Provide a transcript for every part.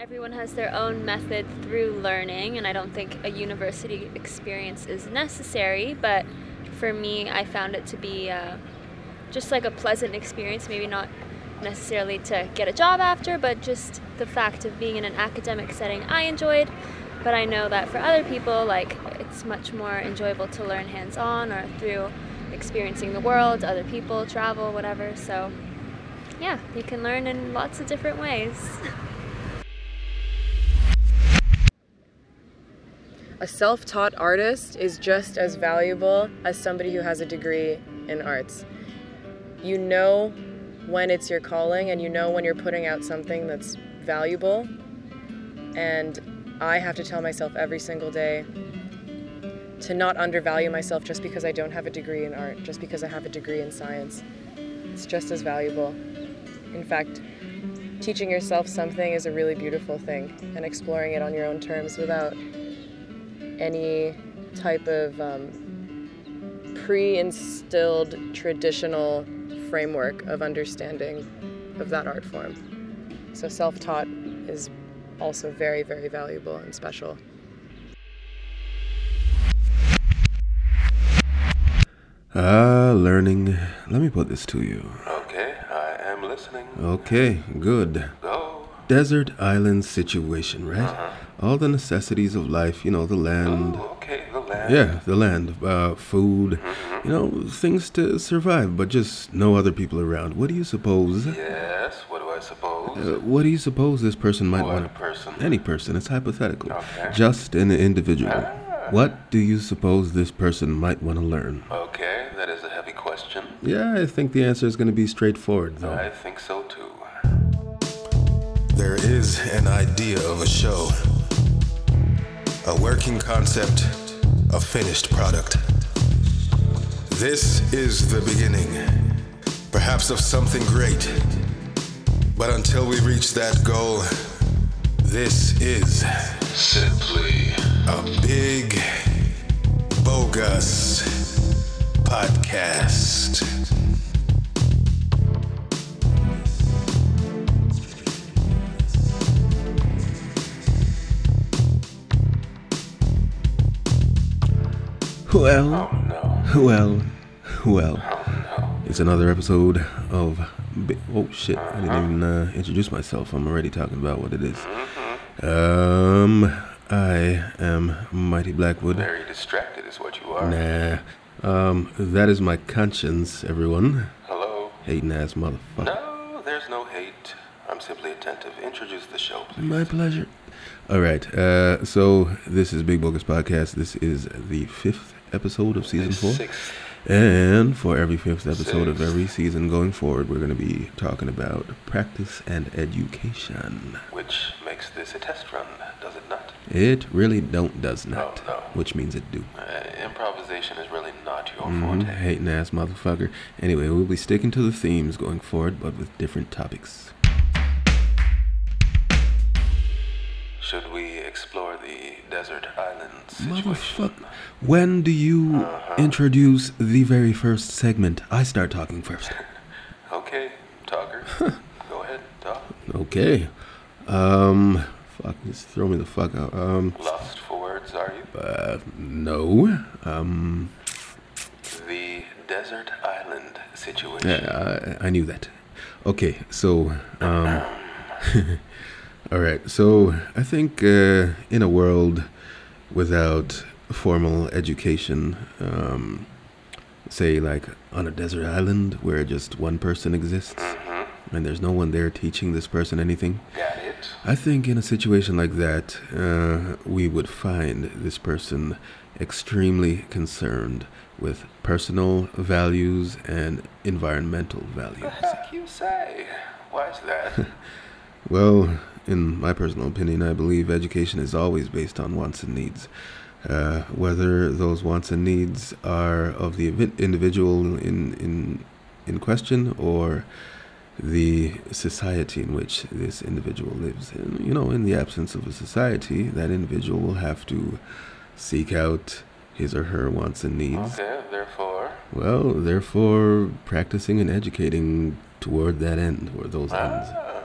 Everyone has their own method through learning, and I don't think a university experience is necessary, but for me, I found it to be uh, just like a pleasant experience, maybe not necessarily to get a job after, but just the fact of being in an academic setting I enjoyed. But I know that for other people, like it's much more enjoyable to learn hands on or through experiencing the world, other people, travel, whatever. So, yeah, you can learn in lots of different ways. A self taught artist is just as valuable as somebody who has a degree in arts. You know when it's your calling and you know when you're putting out something that's valuable. And I have to tell myself every single day to not undervalue myself just because I don't have a degree in art, just because I have a degree in science. It's just as valuable. In fact, teaching yourself something is a really beautiful thing, and exploring it on your own terms without any type of um, pre instilled traditional framework of understanding of that art form. So, self taught is also very, very valuable and special. Ah, learning. Let me put this to you. Okay, I am listening. Okay, good. Go. Desert island situation, right? All the necessities of life, you know, the land. Oh, okay, the land. Yeah, the land, uh, food, you know, things to survive, but just no other people around. What do you suppose? Yes, what do I suppose? Uh, what do you suppose this person might What want? person? Any person. It's hypothetical. Okay. Just an individual. Ah. What do you suppose this person might want to learn? Okay, that is a heavy question. Yeah, I think the answer is going to be straightforward, though. I think so too. There is an idea of a show, a working concept, a finished product. This is the beginning, perhaps of something great. But until we reach that goal, this is Simply. a big, bogus podcast. Well, Oh no. well, well. Oh no. It's another episode of. Bi- oh shit! I didn't even uh, introduce myself. I'm already talking about what it is. Um, I am Mighty Blackwood. Very distracted is what you are. Nah. Um, that is my conscience, everyone. Hello? Hating ass motherfucker. No, there's no hate. I'm simply attentive. Introduce the show, please. My pleasure. All right. Uh, so this is Big Bogus Podcast. This is the fifth episode of season four. Sixth. And for every fifth episode of every season going forward, we're going to be talking about practice and education. Which makes this a test run, does it not? It really don't does not, Oh, no. which means it do. Uh, improvisation is really not your Mhm, forte. Hating ass motherfucker. Anyway, we'll be sticking to the themes going forward, but with different topics. Desert island situation? Motherfucker. When do you Uh-huh. introduce the very first segment? I start talking first. Okay, talker. Go ahead, talk. Okay. Um, fuck, just throw me the fuck out. Um, Lost for words, are you? uh, no. Um, The desert island situation. yeah, I, I knew that. Okay, so, um, all right. So I think uh, in a world without formal education, um, say like on a desert island where just one person exists Mm-hmm. and there's no one there teaching this person anything, Got it. I think in a situation like that, uh, we would find this person extremely concerned with personal values and environmental The values. heck you say? Why is that? Well, in my personal opinion, I believe education is always based on wants and needs. Uh, whether those wants and needs are of the individual in, in, in question or the society in which this individual lives. And, you know, in the absence of a society, that individual will have to seek out his or her wants and needs. okay, therefore. Well, therefore, practicing and educating toward that end, or those ends. Ah, words,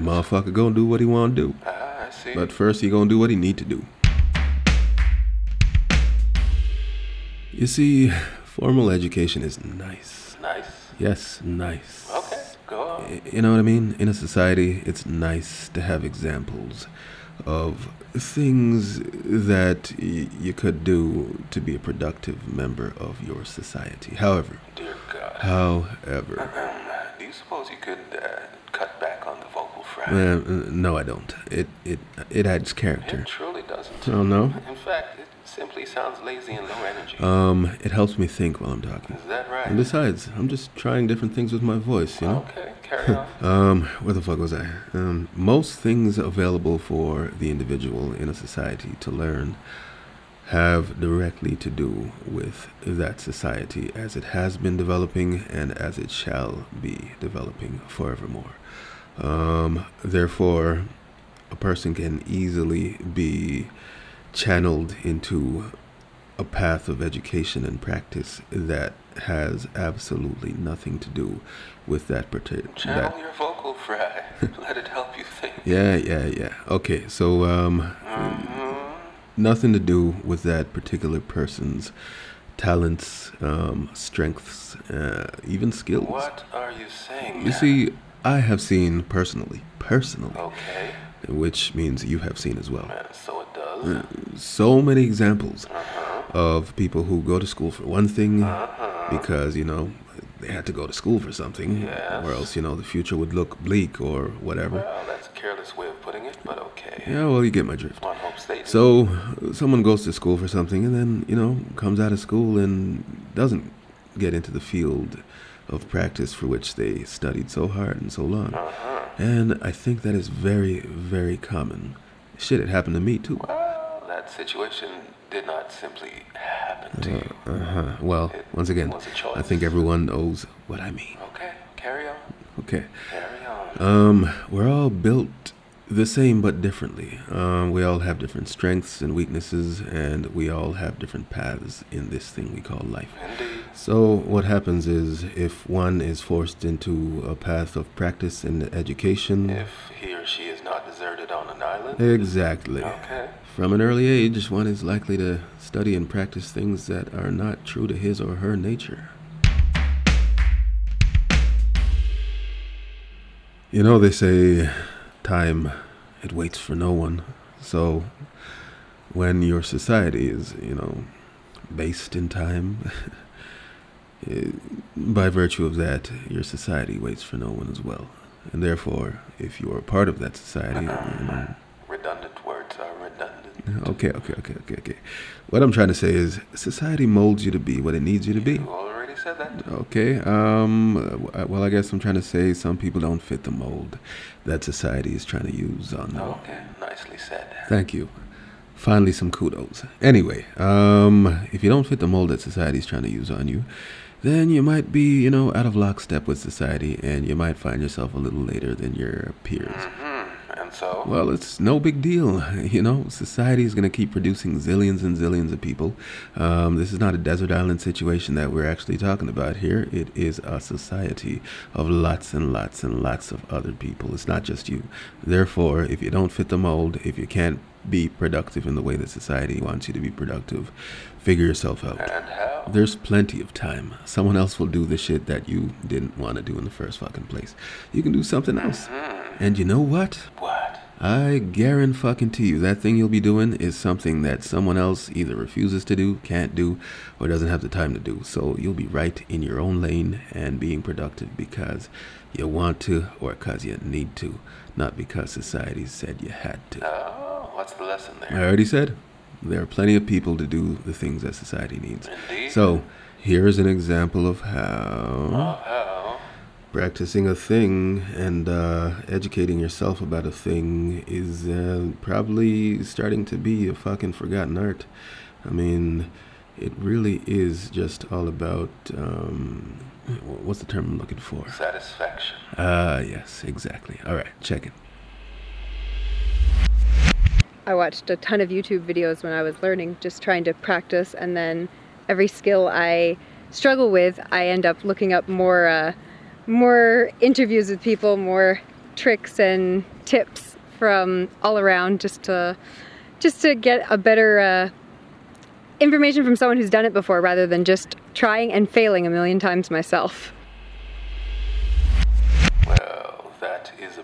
Motherfucker gonna do what he wanna do. Ah, I see. But first, he gonna do what he need to do. You see, formal education is nice. nice. Yes, nice. Okay, go on. You know what I mean? In a society, it's nice to have examples of things that y- you could do to be a productive member of your society. However, Dear God. however, Um, do you suppose you could uh, cut back on the vocal fry? Uh, no, I don't. It it it adds character. It truly doesn't. Oh no. In fact, it simply sounds lazy and low energy. Um, it helps me think while I'm talking. Is that right? And besides, I'm just trying different things with my voice, you know? Okay, carry on. Um, where the fuck was I? Um, most things available for the individual in a society to learn have directly to do with that society as it has been developing and as it shall be developing forevermore. Um, therefore, a person can easily be channeled into a path of education and practice that has absolutely nothing to do with that particular Channel your vocal fry. Let it help you think. yeah yeah yeah okay so um Mhm. nothing to do with that particular person's talents um strengths uh, even skills What are you saying? you now? see i have seen personally personally Okay, which means you have seen as well uh, so it does. so many examples Uh-huh. of people who go to school for one thing Uh-huh. because you know they had to go to school for something Yes. or else you know the future would look bleak or whatever Well, that's a careless way of putting it, but okay. yeah well you get my drift One hopes they do. so someone goes to school for something and then you know comes out of school and doesn't get into the field of practice for which they studied so hard and so long Uh-huh. and i think that is very very common shit it happened to me too Well, that situation did not simply happen to you. uh-huh well It once again was a choice. i think everyone knows what i mean Okay, carry on. okay Carry on. Um, we're all built the same but differently. Um, we all have different strengths and weaknesses, and we all have different paths in this thing we call life. Indeed. So, what happens is if one is forced into a path of practice and education, If he or she is not deserted on an island. exactly. Okay. From an early age, one is likely to study and practice things that are not true to his or her nature. You know, they say time, it waits for no one. So, when your society is, you know, based in time, by virtue of that, your society waits for no one as well. And therefore, if you are a part of that society, you know, Redundant words are redundant. Okay, okay, okay, okay, okay. What I'm trying to say is society molds you to be what it needs you to be. You already said that. Okay. Um uh, well, I guess I'm trying to say some people don't fit the mold that society is trying to use on them. Okay, nicely said. Thank you. Finally some kudos. Anyway, um if you don't fit the mold that society is trying to use on you, then you might be, you know, out of lockstep with society and you might find yourself a little later than your peers. Mm-hmm. And so. Well, it's no big deal. You know, society is going to keep producing zillions and zillions of people. Um, this is not a desert island situation that we're actually talking about here. It is a society of lots and lots and lots of other people. It's not just you. Therefore, if you don't fit the mold, if you can't be productive in the way that society wants you to be productive, figure yourself out. and how? There's plenty of time. Someone else will do the shit that you didn't want to do in the first fucking place. You can do something else. Mm-hmm. And you know what? What? I guarantee you that thing you'll be doing is something that someone else either refuses to do, can't do, or doesn't have the time to do. So you'll be right in your own lane and being productive because you want to or because you need to, not because society said you had to. Oh, what's the lesson there? I already said there are plenty of people to do the things that society needs. Indeed. So here's an example of how Oh, how? practicing a thing and uh, educating yourself about a thing is uh, probably starting to be a fucking forgotten art. I mean, it really is just all about um, what's the term I'm looking for? Satisfaction. Ah, yes, exactly. All right, check it. I watched a ton of YouTube videos when I was learning, just trying to practice, and then every skill I struggle with, I end up looking up more, uh, more interviews with people, more tricks and tips from all around just to just to get a better uh, information from someone who's done it before rather than just trying and failing a million times myself.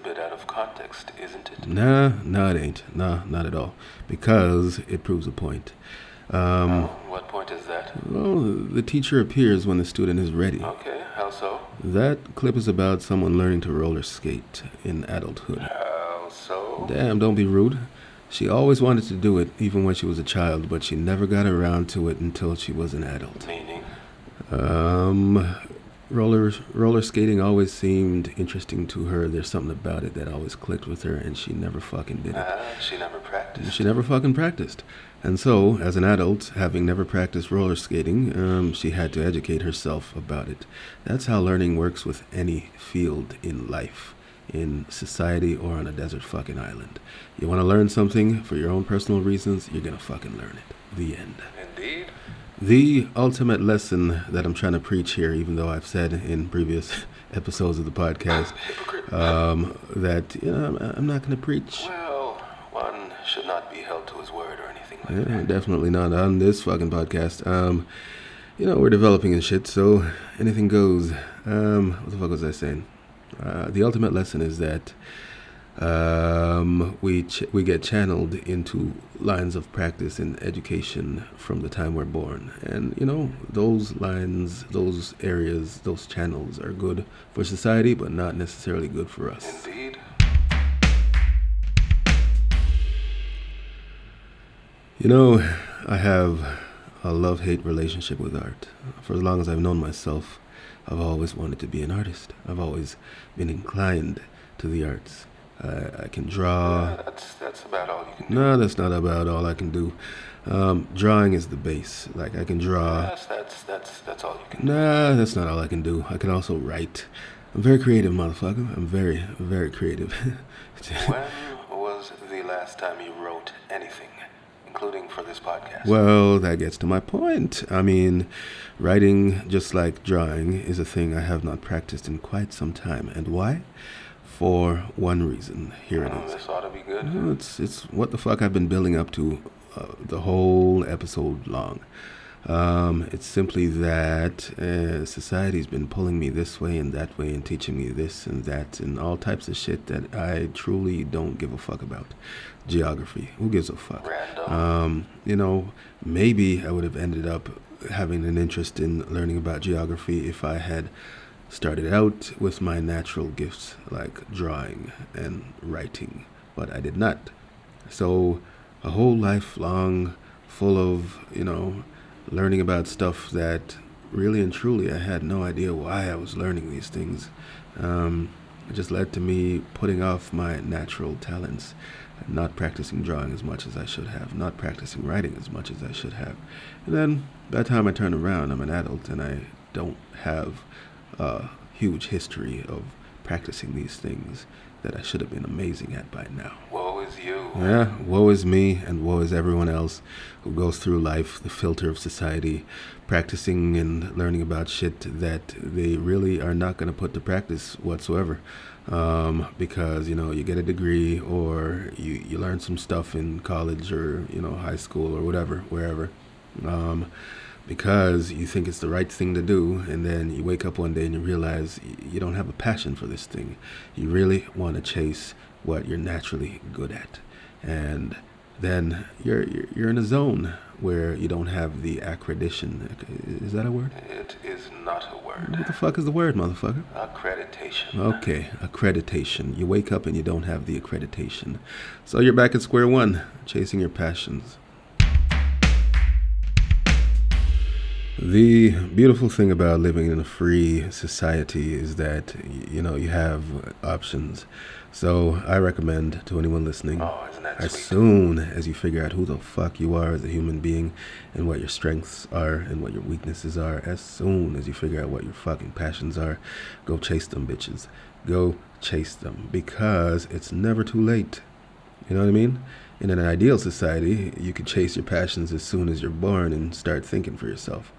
Bit out of context, isn't it? Nah, nah, it ain't. Nah, not at all. Because it proves a point. Um, Oh, what point is that? well, the teacher appears when the student is ready. Okay, how so? That clip is about someone learning to roller skate in adulthood. How so? Damn, don't be rude. She always wanted to do it, even when she was a child, but she never got around to it until she was an adult. Meaning? Um, roller roller skating always seemed interesting to her. There's something about it that always clicked with her, and she never fucking did it. Ah, she never practiced. She never fucking practiced. And so, as an adult, having never practiced roller skating, um, she had to educate herself about it. That's how learning works with any field in life, in society, or on a desert fucking island. You want to learn something for your own personal reasons, you're gonna fucking learn it. The end. Indeed. The ultimate lesson that I'm trying to preach here, even though I've said in previous episodes of the podcast um, that you know, I'm, not going to preach. well, one should not be held to his word or anything like Yeah, that. definitely not on this fucking podcast. Um, you know, we're developing and shit, so anything goes. Um, what the fuck was I saying? Uh, the ultimate lesson is that um, we ch- we get channeled into lines of practice in education from the time we're born, and you know those lines, those areas, those channels are good for society, but not necessarily good for us. Indeed. You know, I have a love hate relationship with art. For as long as I've known myself, I've always wanted to be an artist. I've always been inclined to the arts. I, I can draw. Yeah, that's that's about all you can do. No, that's not about all I can do. Um, drawing is the base. Like, I can draw. Yes, that's that's that's all you can do. Nah, that's not all I can do. I can also write. I'm very creative, motherfucker. I'm very, very creative. When was the last time you wrote anything, including for this podcast? Well, that gets to my point. I mean, writing, just like drawing, is a thing I have not practiced in quite some time. And why? For one reason. Here it Oh, this ought to be good. It's it's what the fuck I've been building up to uh, the whole episode long. Um, it's simply that uh, society's been pulling me this way and that way and teaching me this and that and all types of shit that I truly don't give a fuck about. Geography, who gives a fuck? Um, you know, maybe I would have ended up having an interest in learning about geography if I had started out with my natural gifts like drawing and writing, but I did not. So, a whole life long full of, you know, learning about stuff that really and truly I had no idea why I was learning these things. Um, it just led to me putting off my natural talents, not practicing drawing as much as I should have, not practicing writing as much as I should have. And then by the time I turn around, I'm an adult and I don't have a huge history of practicing these things that I should have been amazing at by now. Woe is you. Yeah, woe is me and woe is everyone else who goes through life, the filter of society, practicing and learning about shit that they really are not going to put to practice whatsoever. Um, because, you know, you get a degree or you, you learn some stuff in college or, you know, high school or whatever, wherever. Um, because you think it's the right thing to do, and then you wake up one day and you realize you don't have a passion for this thing. You really want to chase what you're naturally good at, and then you're you're, in a zone where you don't have the accreditation. Is that a word? It is not a word. What the fuck is the word, motherfucker? Accreditation. Okay, accreditation. You wake up and you don't have the accreditation, so you're back at square one, chasing your passions. The beautiful thing about living in a free society is that you know you have options. So I recommend to anyone listening, Oh, isn't that as sweet? soon as you figure out who the fuck you are as a human being and what your strengths are and what your weaknesses are, as soon as you figure out what your fucking passions are, go chase them bitches. Go chase them because it's never too late. You know what I mean? In an ideal society, you could chase your passions as soon as you're born and start thinking for yourself.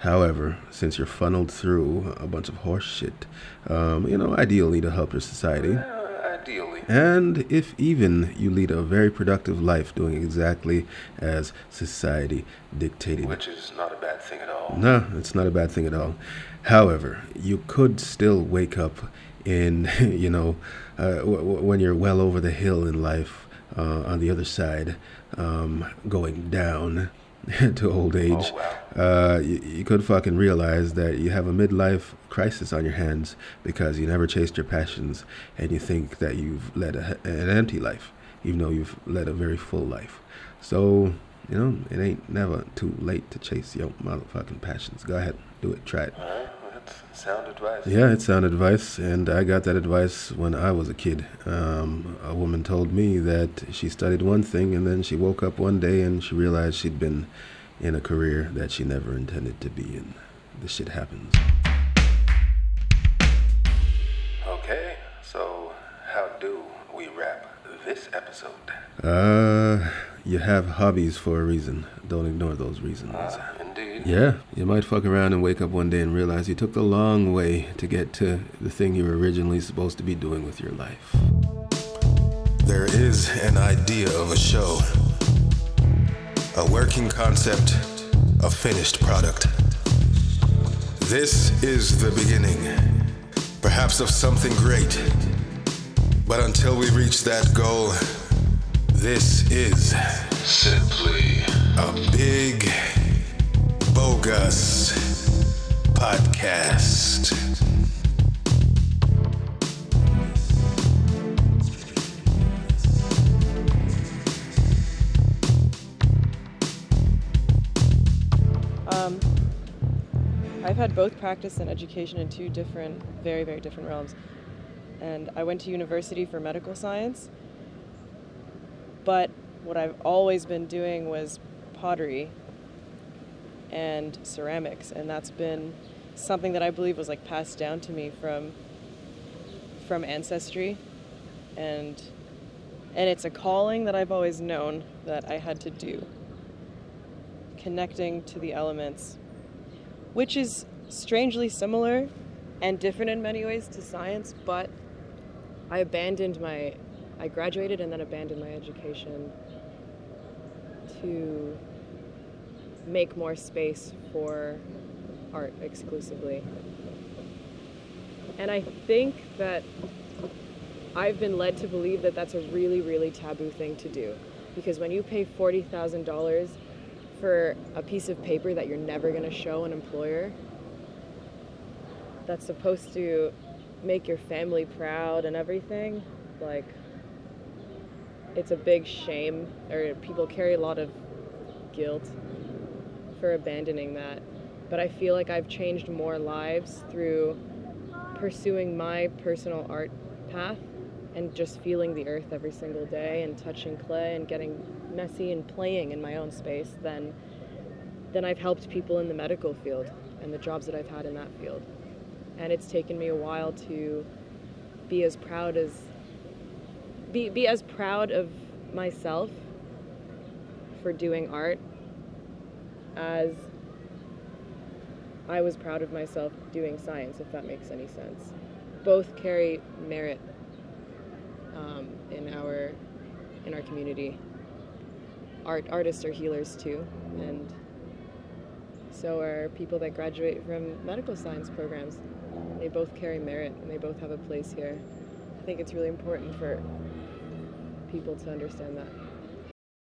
However, since you're funneled through a bunch of horse shit, um, you know, ideally to help your society, Uh, Ideally. And if even you lead a very productive life doing exactly as society dictated. Which is not a bad thing at all. No, it's not a bad thing at all. However, you could still wake up in, you know, uh, w- w- when you're well over the hill in life, uh, on the other side, um, going down to old age, uh, you, you could fucking realize that you have a midlife crisis on your hands because you never chased your passions and you think that you've led a, an empty life, even though you've led a very full life. So, you know, it ain't never too late to chase your motherfucking passions. Go ahead, do it, try it. Alright, well, that's sound advice. Yeah, it's sound advice, and I got that advice when I was a kid. Um, a woman told me that she studied one thing, and then she woke up one day and she realized she'd been in a career that she never intended to be in. This shit happens. Okay, so how do we wrap this episode? Uh, you have hobbies for a reason. Don't ignore those reasons. Uh, indeed. Yeah, you might fuck around and wake up one day and realize you took the long way to get to the thing you were originally supposed to be doing with your life. There is an idea of a show, a working concept, a finished product. This is the beginning, perhaps of something great. But until we reach that goal, this is simply a big, bogus podcast. Um, I've had both practice and education in two different, very, very different realms. And I went to university for medical science, but what I've always been doing was pottery and ceramics, and that's been something that I believe was like passed down to me from from ancestry, and and it's a calling that I've always known that I had to do. Connecting to the elements, which is strangely similar and different in many ways to science, but I abandoned my, I graduated and then abandoned my education to make more space for art exclusively. And I think that I've been led to believe that that's a really, really taboo thing to do. Because when you pay $40,000 for a piece of paper that you're never going to show an employer that's supposed to make your family proud and everything like it's a big shame or people carry a lot of guilt for abandoning that but i feel like i've changed more lives through pursuing my personal art path and just feeling the earth every single day and touching clay and getting messy and playing in my own space than than I've helped people in the medical field and the jobs that I've had in that field. And it's taken me a while to be as proud as be be as proud of myself for doing art as I was proud of myself doing science, if that makes any sense. Both carry merit um, in our in our community. Art artists are healers too, and so are people that graduate from medical science programs. They both carry merit and they both have a place here. I think it's really important for people to understand that.